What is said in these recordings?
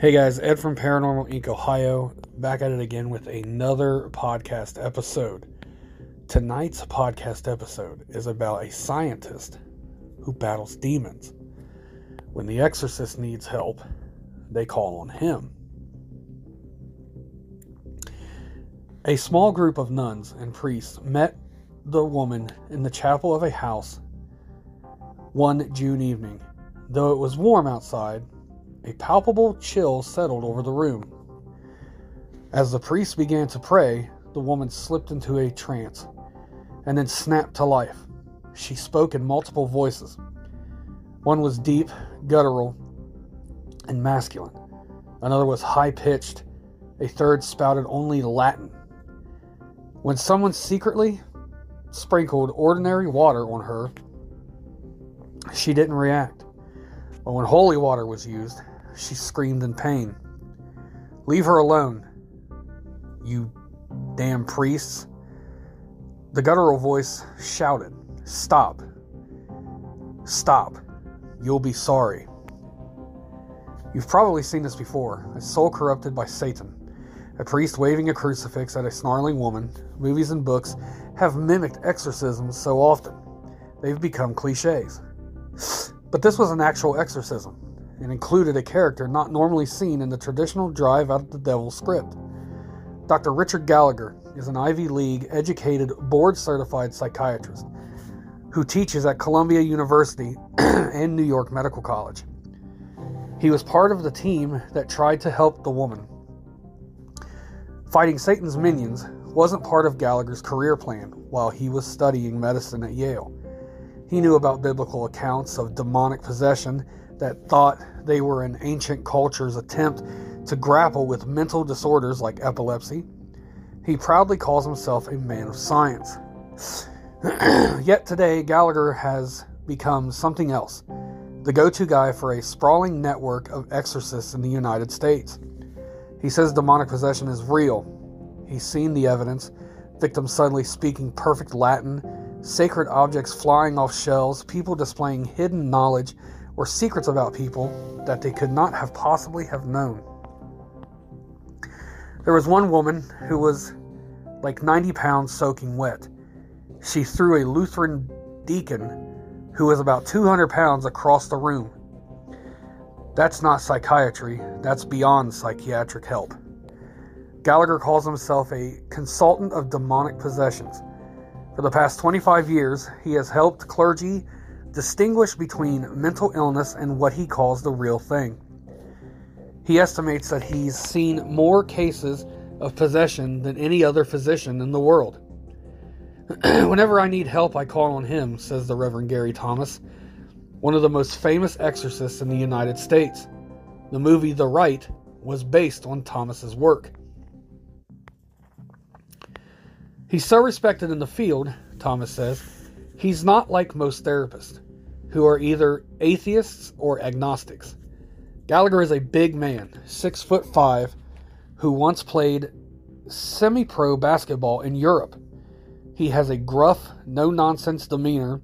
Hey guys, Ed from Paranormal Inc. Ohio, back at it again with another podcast episode. Tonight's podcast episode is about a scientist who battles demons. When the exorcist needs help, they call on him. A small group of nuns and priests met the woman in the chapel of a house one June evening. Though it was warm outside, a palpable chill settled over the room. As the priest began to pray, the woman slipped into a trance and then snapped to life. She spoke in multiple voices. One was deep, guttural, and masculine. Another was high pitched. A third spouted only Latin. When someone secretly sprinkled ordinary water on her, she didn't react. But when holy water was used, she screamed in pain. Leave her alone, you damn priests. The guttural voice shouted, Stop. Stop. You'll be sorry. You've probably seen this before a soul corrupted by Satan. A priest waving a crucifix at a snarling woman. Movies and books have mimicked exorcisms so often, they've become cliches. But this was an actual exorcism and included a character not normally seen in the traditional drive out of the devil script. Dr. Richard Gallagher is an Ivy League educated, board certified psychiatrist who teaches at Columbia University and New York Medical College. He was part of the team that tried to help the woman. Fighting Satan's minions wasn't part of Gallagher's career plan while he was studying medicine at Yale. He knew about biblical accounts of demonic possession that thought they were an ancient culture's attempt to grapple with mental disorders like epilepsy. He proudly calls himself a man of science. Yet today, Gallagher has become something else the go to guy for a sprawling network of exorcists in the United States. He says demonic possession is real. He's seen the evidence victims suddenly speaking perfect Latin, sacred objects flying off shelves, people displaying hidden knowledge or secrets about people that they could not have possibly have known. There was one woman who was like 90 pounds soaking wet. She threw a Lutheran deacon who was about 200 pounds across the room. That's not psychiatry, that's beyond psychiatric help. Gallagher calls himself a consultant of demonic possessions. For the past 25 years, he has helped clergy distinguish between mental illness and what he calls the real thing. He estimates that he's seen more cases of possession than any other physician in the world. Whenever I need help, I call on him, says the Reverend Gary Thomas, one of the most famous exorcists in the United States. The movie The Rite was based on Thomas's work. He's so respected in the field, Thomas says, he's not like most therapists, who are either atheists or agnostics. Gallagher is a big man, six foot five, who once played semi pro basketball in Europe. He has a gruff, no nonsense demeanor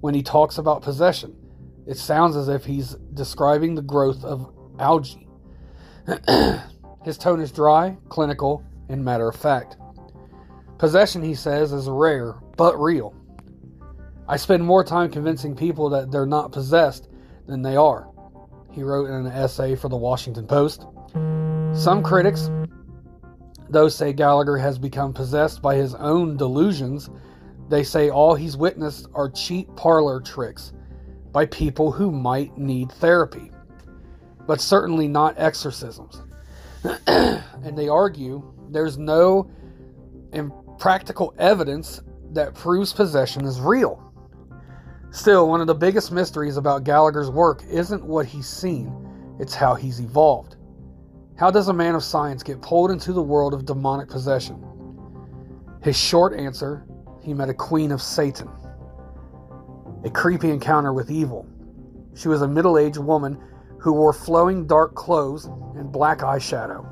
when he talks about possession. It sounds as if he's describing the growth of algae. His tone is dry, clinical, and matter of fact. Possession, he says, is rare, but real. I spend more time convincing people that they're not possessed than they are, he wrote in an essay for the Washington Post. Some critics, though, say Gallagher has become possessed by his own delusions. They say all he's witnessed are cheap parlor tricks by people who might need therapy, but certainly not exorcisms. and they argue there's no practical evidence that proves possession is real. Still, one of the biggest mysteries about Gallagher's work isn't what he's seen, it's how he's evolved. How does a man of science get pulled into the world of demonic possession? His short answer he met a queen of Satan. A creepy encounter with evil. She was a middle aged woman who wore flowing dark clothes and black eyeshadow.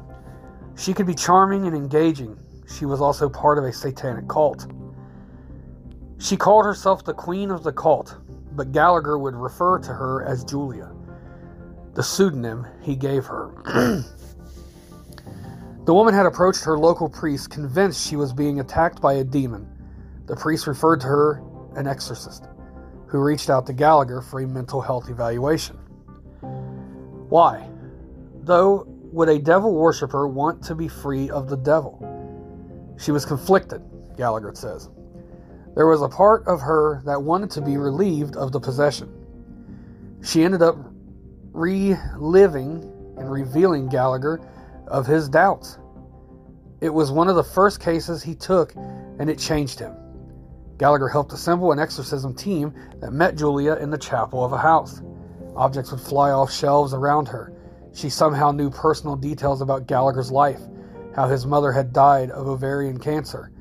She could be charming and engaging, she was also part of a satanic cult. She called herself the Queen of the Cult, but Gallagher would refer to her as Julia. the pseudonym he gave her. the woman had approached her local priest, convinced she was being attacked by a demon. The priest referred to her an exorcist, who reached out to Gallagher for a mental health evaluation. Why? Though, would a devil worshiper want to be free of the devil? She was conflicted, Gallagher says. There was a part of her that wanted to be relieved of the possession. She ended up reliving and revealing Gallagher of his doubts. It was one of the first cases he took, and it changed him. Gallagher helped assemble an exorcism team that met Julia in the chapel of a house. Objects would fly off shelves around her. She somehow knew personal details about Gallagher's life, how his mother had died of ovarian cancer,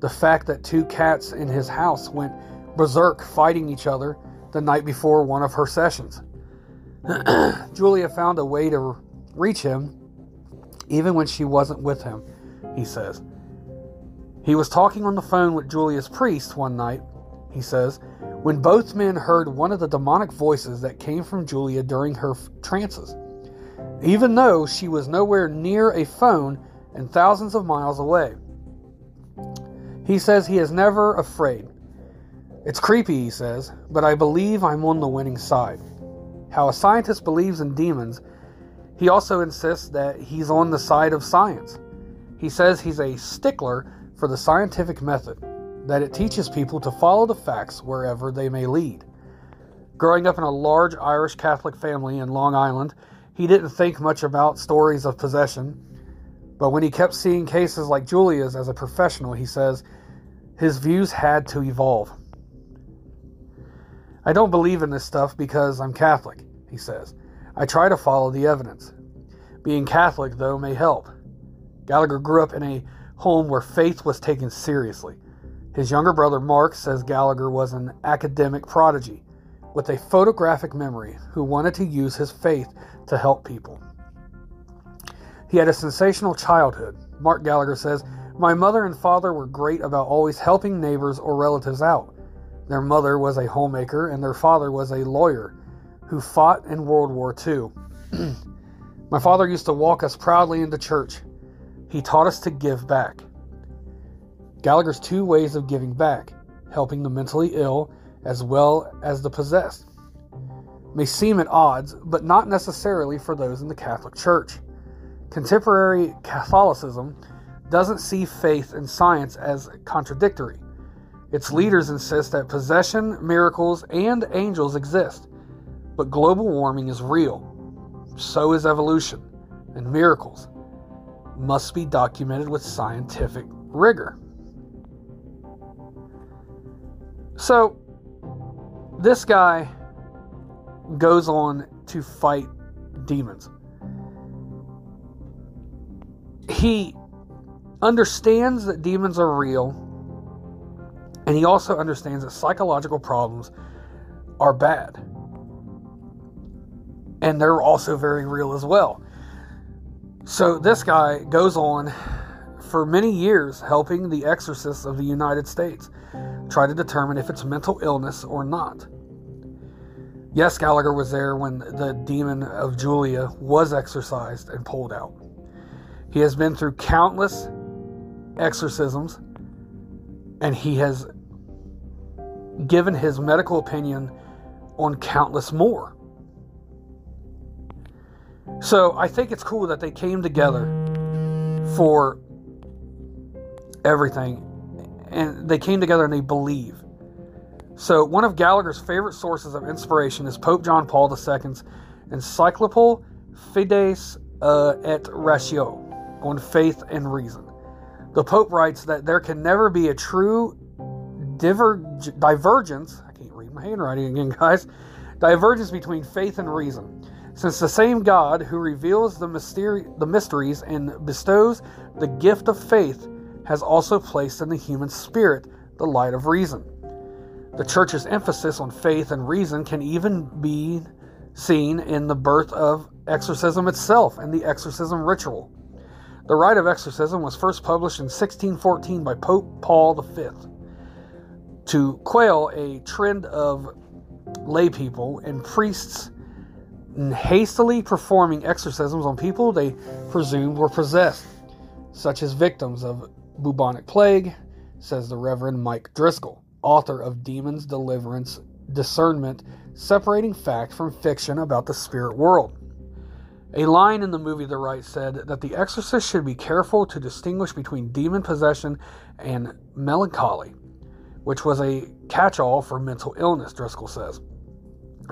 the fact that two cats in his house went berserk fighting each other the night before one of her sessions. Julia found a way to reach him even when she wasn't with him, he says. He was talking on the phone with Julia's priest one night, he says, when both men heard one of the demonic voices that came from Julia during her trances. Even though she was nowhere near a phone and thousands of miles away. He says he is never afraid. It's creepy, he says, but I believe I'm on the winning side. How a scientist believes in demons, he also insists that he's on the side of science. He says he's a stickler for the scientific method, that it teaches people to follow the facts wherever they may lead. Growing up in a large Irish Catholic family in Long Island, he didn't think much about stories of possession, but when he kept seeing cases like Julia's as a professional, he says his views had to evolve. I don't believe in this stuff because I'm Catholic, he says. I try to follow the evidence. Being Catholic, though, may help. Gallagher grew up in a home where faith was taken seriously. His younger brother Mark says Gallagher was an academic prodigy with a photographic memory who wanted to use his faith to help people. He had a sensational childhood. Mark Gallagher says, My mother and father were great about always helping neighbors or relatives out. Their mother was a homemaker, and their father was a lawyer who fought in World War II. My father used to walk us proudly into church. He taught us to give back. Gallagher's two ways of giving back, helping the mentally ill as well as the possessed, may seem at odds, but not necessarily for those in the Catholic Church. Contemporary Catholicism doesn't see faith and science as contradictory. Its leaders insist that possession, miracles, and angels exist. But global warming is real. So is evolution, and miracles must be documented with scientific rigor. So, this guy goes on to fight demons. He understands that demons are real and he also understands that psychological problems are bad. And they're also very real as well. So this guy goes on for many years helping the exorcists of the United States try to determine if it's mental illness or not. Yes, Gallagher was there when the demon of Julia was exorcised and pulled out. He has been through countless exorcisms and he has given his medical opinion on countless more. So I think it's cool that they came together for everything and they came together and they believe. So one of Gallagher's favorite sources of inspiration is Pope John Paul II's encyclical Fides uh, et Ratio on faith and reason. The Pope writes that there can never be a true diver- divergence, I can't read my handwriting again, guys, divergence between faith and reason. Since the same God who reveals the, the mysteries and bestows the gift of faith has also placed in the human spirit the light of reason. The church's emphasis on faith and reason can even be seen in the birth of exorcism itself and the exorcism ritual. The rite of exorcism was first published in 1614 by Pope Paul V to quell a trend of lay people and priests hastily performing exorcisms on people they presumed were possessed, such as victims of bubonic plague, says the Reverend Mike Driscoll, author of Demons, Deliverance, Discernment, Separating Fact from Fiction about the Spirit World. A line in the movie The Rite said that the exorcist should be careful to distinguish between demon possession and melancholy, which was a catch all for mental illness, Driscoll says.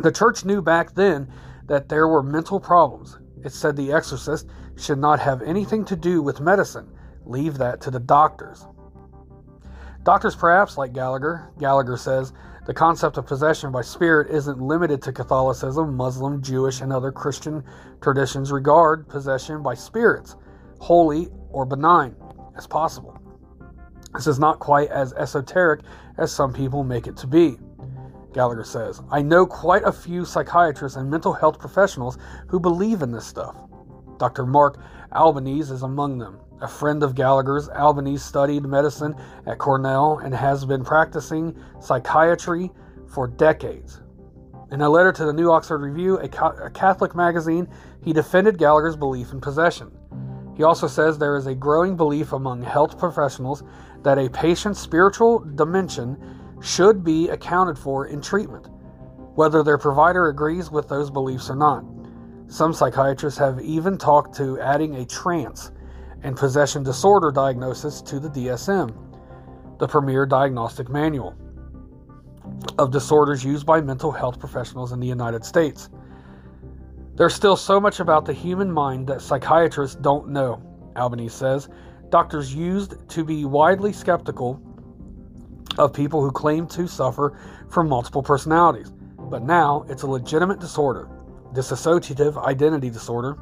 The church knew back then that there were mental problems. It said the exorcist should not have anything to do with medicine, leave that to the doctors. Doctors, perhaps like Gallagher, Gallagher says the concept of possession by spirit isn't limited to Catholicism, Muslim, Jewish, and other Christian traditions regard possession by spirits, holy or benign, as possible. This is not quite as esoteric as some people make it to be. Gallagher says, I know quite a few psychiatrists and mental health professionals who believe in this stuff. Dr. Mark Albanese is among them. A friend of Gallagher's, Albanese studied medicine at Cornell and has been practicing psychiatry for decades. In a letter to the New Oxford Review, a, Catholic magazine, he defended Gallagher's belief in possession. He also says there is a growing belief among health professionals that a patient's spiritual dimension should be accounted for in treatment, whether their provider agrees with those beliefs or not. Some psychiatrists have even talked to adding a trance and possession disorder diagnosis to the DSM, the premier diagnostic manual of disorders used by mental health professionals in the United States. There's still so much about the human mind that psychiatrists don't know, Albanese says. Doctors used to be widely skeptical of people who claim to suffer from multiple personalities. But now it's a legitimate disorder, dissociative identity disorder.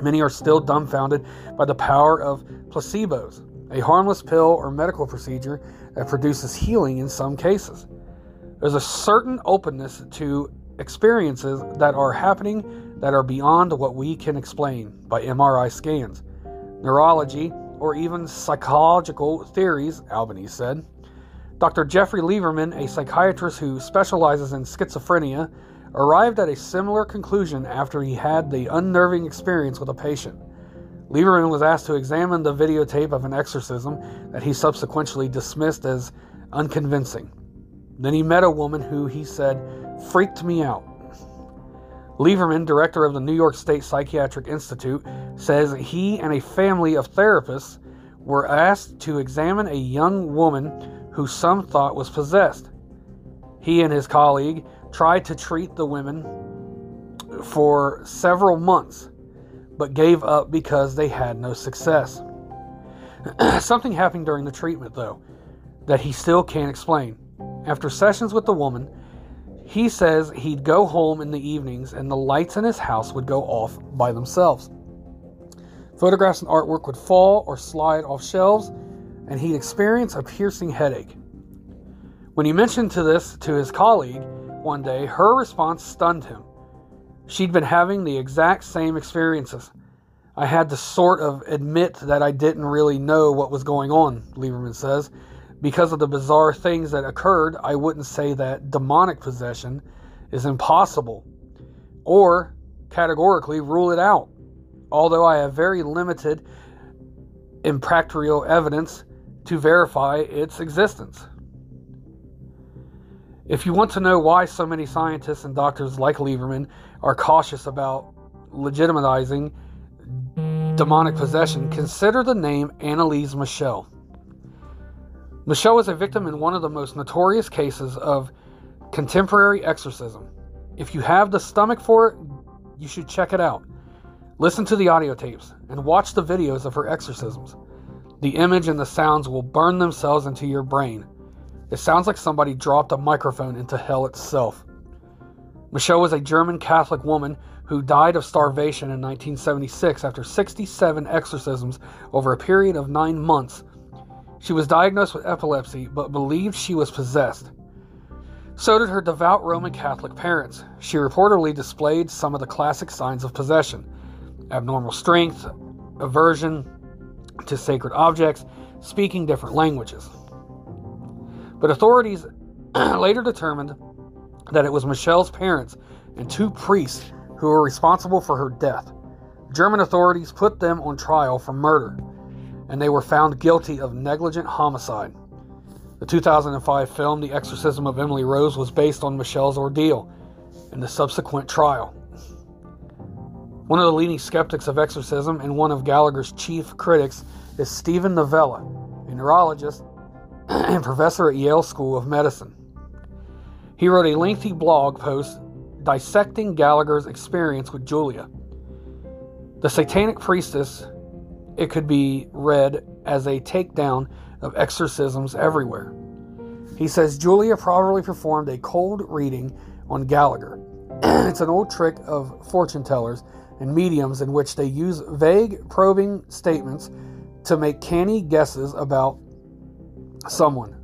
Many are still dumbfounded by the power of placebos, a harmless pill or medical procedure that produces healing in some cases. There's a certain openness to experiences that are happening that are beyond what we can explain by MRI scans, neurology, or even psychological theories, Albanese said. Dr. Jeffrey Lieberman, a psychiatrist who specializes in schizophrenia, arrived at a similar conclusion after he had the unnerving experience with a patient. Lieberman was asked to examine the videotape of an exorcism that he subsequently dismissed as unconvincing. Then he met a woman who he said freaked me out. Lieberman, director of the New York State Psychiatric Institute, says he and a family of therapists were asked to examine a young woman who some thought was possessed. He and his colleague tried to treat the women for several months, but gave up because they had no success. Something happened during the treatment, though, that he still can't explain. After sessions with the woman, he says he'd go home in the evenings and the lights in his house would go off by themselves. Photographs and artwork would fall or slide off shelves, and he'd experience a piercing headache. When he mentioned to this to his colleague one day, her response stunned him. She'd been having the exact same experiences. I had to sort of admit that I didn't really know what was going on, Lieberman says. Because of the bizarre things that occurred, I wouldn't say that demonic possession is impossible or categorically rule it out. Although I have very limited impractical evidence to verify its existence. If you want to know why so many scientists and doctors like Lieberman are cautious about legitimizing demonic possession, consider the name Anneliese Michel. Michel was a victim in one of the most notorious cases of contemporary exorcism. If you have the stomach for it, you should check it out. Listen to the audio tapes and watch the videos of her exorcisms. The image and the sounds will burn themselves into your brain. It sounds like somebody dropped a microphone into hell itself. Michel was a German Catholic woman who died of starvation in 1976 after 67 exorcisms over a period of nine months. She was diagnosed with epilepsy but believed she was possessed. So did her devout Roman Catholic parents. She reportedly displayed some of the classic signs of possession abnormal strength, aversion, to sacred objects, speaking different languages. But authorities later determined that it was Michel's parents and two priests who were responsible for her death. German authorities put them on trial for murder, and they were found guilty of negligent homicide. The 2005 film The Exorcism of Emily Rose was based on Michel's ordeal and the subsequent trial. One of the leading skeptics of exorcism and one of Gallagher's chief critics is Steven Novella, a neurologist and professor at Yale School of Medicine. He wrote a lengthy blog post dissecting Gallagher's experience with Julia. The Satanic Priestess, it could be read as a takedown of exorcisms everywhere. He says Julia probably performed a cold reading on Gallagher. it's an old trick of fortune tellers and mediums in which they use vague, probing statements to make canny guesses about someone.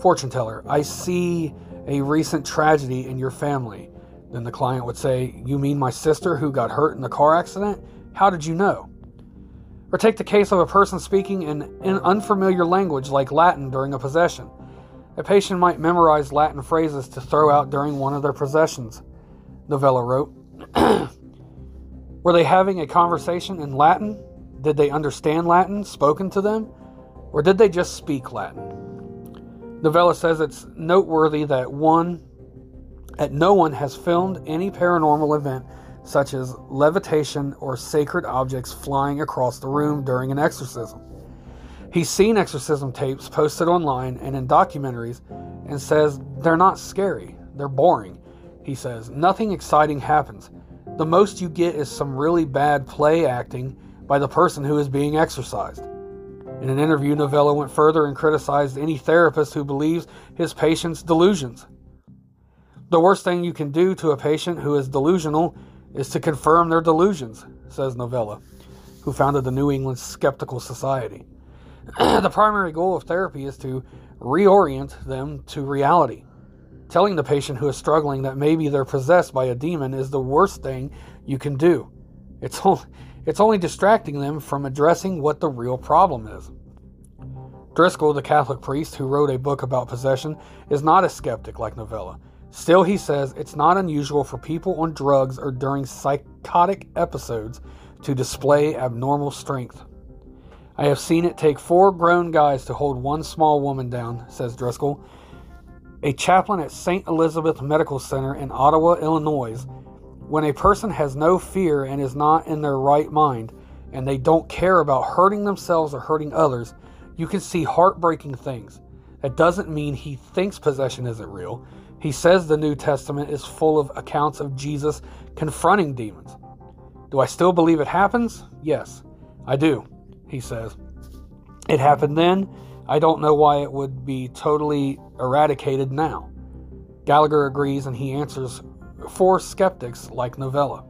Fortune teller, I see a recent tragedy in your family. Then the client would say, You mean my sister who got hurt in the car accident? How did you know? Or take the case of a person speaking in an unfamiliar language like Latin during a possession. A patient might memorize Latin phrases to throw out during one of their possessions, Novella wrote. Were they having a conversation in Latin? Did they understand Latin spoken to them? Or did they just speak Latin? Novella says it's noteworthy that one that no one has filmed any paranormal event such as levitation or sacred objects flying across the room during an exorcism. He's seen exorcism tapes posted online and in documentaries and says they're not scary, they're boring. He says nothing exciting happens. The most you get is some really bad play acting by the person who is being exorcised. In an interview, Novella went further and criticized any therapist who believes his patient's delusions. The worst thing you can do to a patient who is delusional is to confirm their delusions, says Novella, who founded the New England Skeptical Society. the primary goal of therapy is to reorient them to reality. Telling the patient who is struggling that maybe they're possessed by a demon is the worst thing you can do. It's only, it's only distracting them from addressing what the real problem is. Driscoll, the Catholic priest who wrote a book about possession, is not a skeptic like Novella. Still, he says it's not unusual for people on drugs or during psychotic episodes to display abnormal strength. I have seen it take four grown guys to hold one small woman down, says Driscoll. A chaplain at St. Elizabeth Medical Center in Ottawa, Illinois. When a person has no fear and is not in their right mind, and they don't care about hurting themselves or hurting others, you can see heartbreaking things. That doesn't mean he thinks possession isn't real. He says the New Testament is full of accounts of Jesus confronting demons. Do I still believe it happens? Yes, I do, he says. It happened then. I don't know why it would be totally eradicated now. Gallagher agrees and he answers for skeptics like Novella.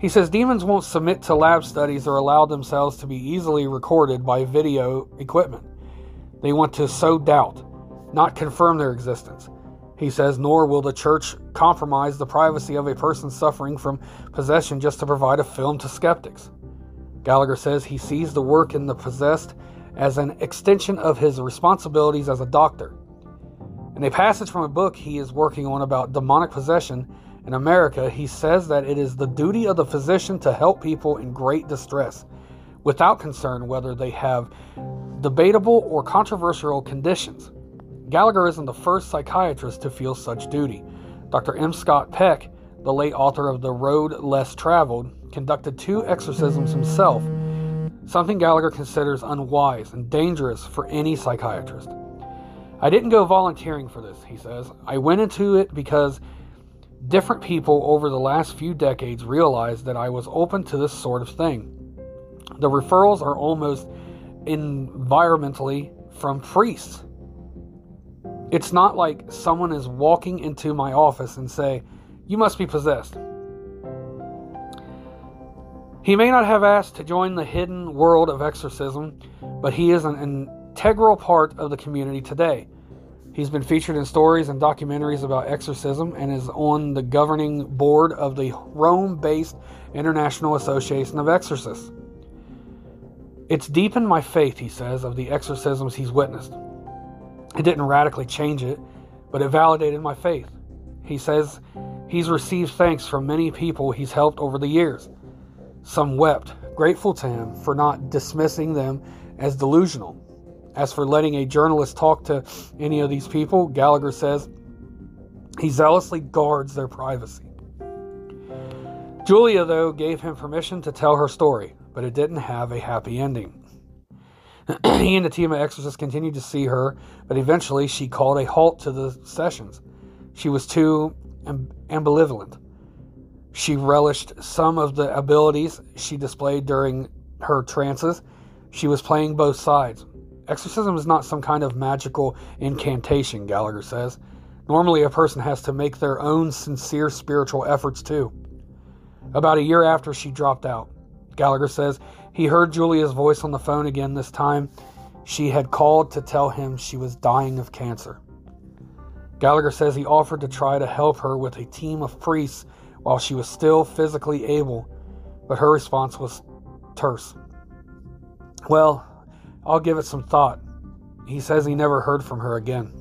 He says demons won't submit to lab studies or allow themselves to be easily recorded by video equipment. They want to sow doubt, not confirm their existence. He says, nor will the church compromise the privacy of a person suffering from possession just to provide a film to skeptics. Gallagher says he sees the work in the possessed as an extension of his responsibilities as a doctor. In a passage from a book he is working on about demonic possession in America, he says that it is the duty of the physician to help people in great distress, without concern whether they have debatable or controversial conditions. Gallagher isn't the first psychiatrist to feel such duty. Dr. M. Scott Peck, the late author of The Road Less Traveled, conducted two exorcisms himself, something Gallagher considers unwise and dangerous for any psychiatrist. I didn't go volunteering for this, he says. I went into it because different people over the last few decades realized that I was open to this sort of thing. The referrals are almost environmentally from priests it's not like someone is walking into my office and say, "You must be possessed." He may not have asked to join the hidden world of exorcism, but he is an integral part of the community today. He's been featured in stories and documentaries about exorcism and is on the governing board of the Rome based International Association of Exorcists. It's deepened my faith, he says, of the exorcisms he's witnessed. It didn't radically change it, but it validated my faith. He says He's received thanks from many people he's helped over the years. Some wept, grateful to him for not dismissing them as delusional. As for letting a journalist talk to any of these people, Gallagher says he zealously guards their privacy. Julia, though, gave him permission to tell her story, but it didn't have a happy ending. he and the team of exorcists continued to see her, but eventually she called a halt to the sessions. She was too ambivalent. She relished some of the abilities she displayed during her trances. She was playing both sides. Exorcism is not some kind of magical incantation, Gallagher says. Normally, a person has to make their own sincere spiritual efforts too. About a year after she dropped out, Gallagher says he heard Julia's voice on the phone again this time. She had called to tell him she was dying of cancer. Gallagher says he offered to try to help her with a team of priests while she was still physically able, but her response was terse. Well, I'll give it some thought. He says he never heard from her again.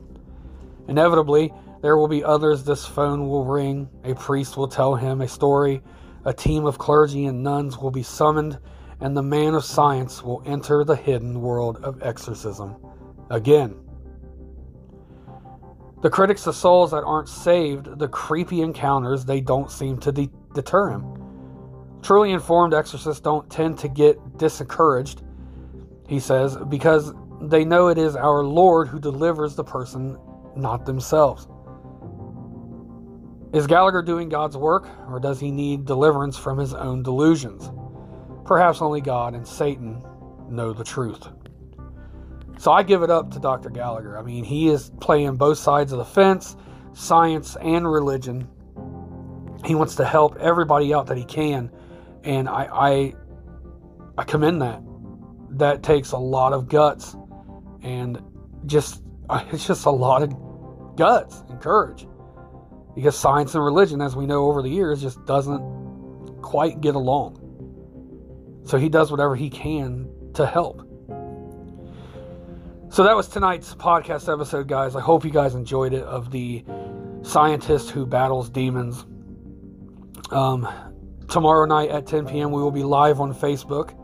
Inevitably, there will be others this phone will ring, a priest will tell him a story, a team of clergy and nuns will be summoned, and the man of science will enter the hidden world of exorcism again. The critics of souls that aren't saved, the creepy encounters, they don't seem to de- deter him. Truly informed exorcists don't tend to get discouraged, he says, because they know it is our Lord who delivers the person, not themselves. Is Gallagher doing God's work, or does he need deliverance from his own delusions? Perhaps only God and Satan know the truth. So I give it up to Dr. Gallagher. I mean, he is playing both sides of the fence, science and religion. He wants to help everybody out that he can, and I I, I commend that. That takes a lot of guts, and just it's just a lot of guts and courage, because science and religion, as we know over the years, just doesn't quite get along. So he does whatever he can to help. So that was tonight's podcast episode, guys. I hope you guys enjoyed it of the scientist who battles demons. Um, tomorrow night at 10 p.m., we will be live on Facebook.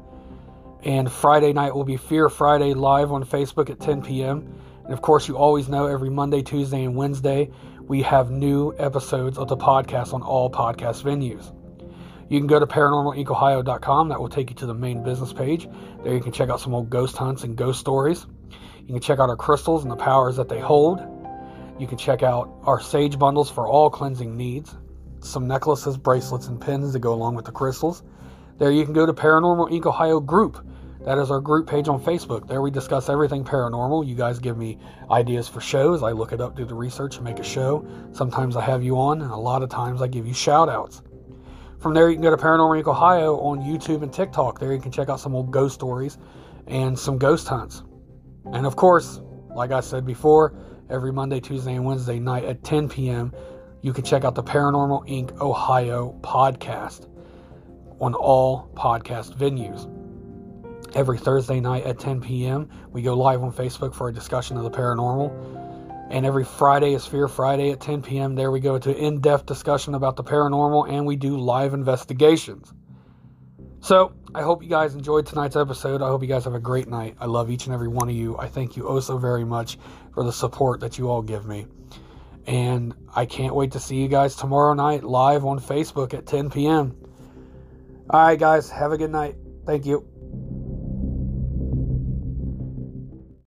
And Friday night will be Fear Friday live on Facebook at 10 p.m. And of course, you always know every Monday, Tuesday, and Wednesday, we have new episodes of the podcast on all podcast venues. You can go to paranormalincohio.com. That will take you to the main business page. There you can check out some old ghost hunts and ghost stories. You can check out our crystals and the powers that they hold. You can check out our sage bundles for all cleansing needs. Some necklaces, bracelets, and pins to go along with the crystals. There you can go to Paranormal Inc. Ohio group. That is our group page on Facebook. There we discuss everything paranormal. You guys give me ideas for shows. I look it up, do the research, and make a show. Sometimes I have you on, and a lot of times I give you shout outs. From there, you can go to Paranormal Inc. Ohio on YouTube and TikTok. There you can check out some old ghost stories and some ghost hunts. And of course, like I said before, every Monday, Tuesday, and Wednesday night at 10 p.m., you can check out the Paranormal Inc. Ohio podcast on all podcast venues. Every Thursday night at 10 p.m., we go live on Facebook for a discussion of the paranormal. And every Friday is Fear Friday at 10 p.m. There we go to in depth discussion about the paranormal and we do live investigations. So, I hope you guys enjoyed tonight's episode. I hope you guys have a great night. I love each and every one of you. I thank you oh so very much for the support that you all give me. And I can't wait to see you guys tomorrow night live on Facebook at 10 p.m. All right, guys, have a good night. Thank you.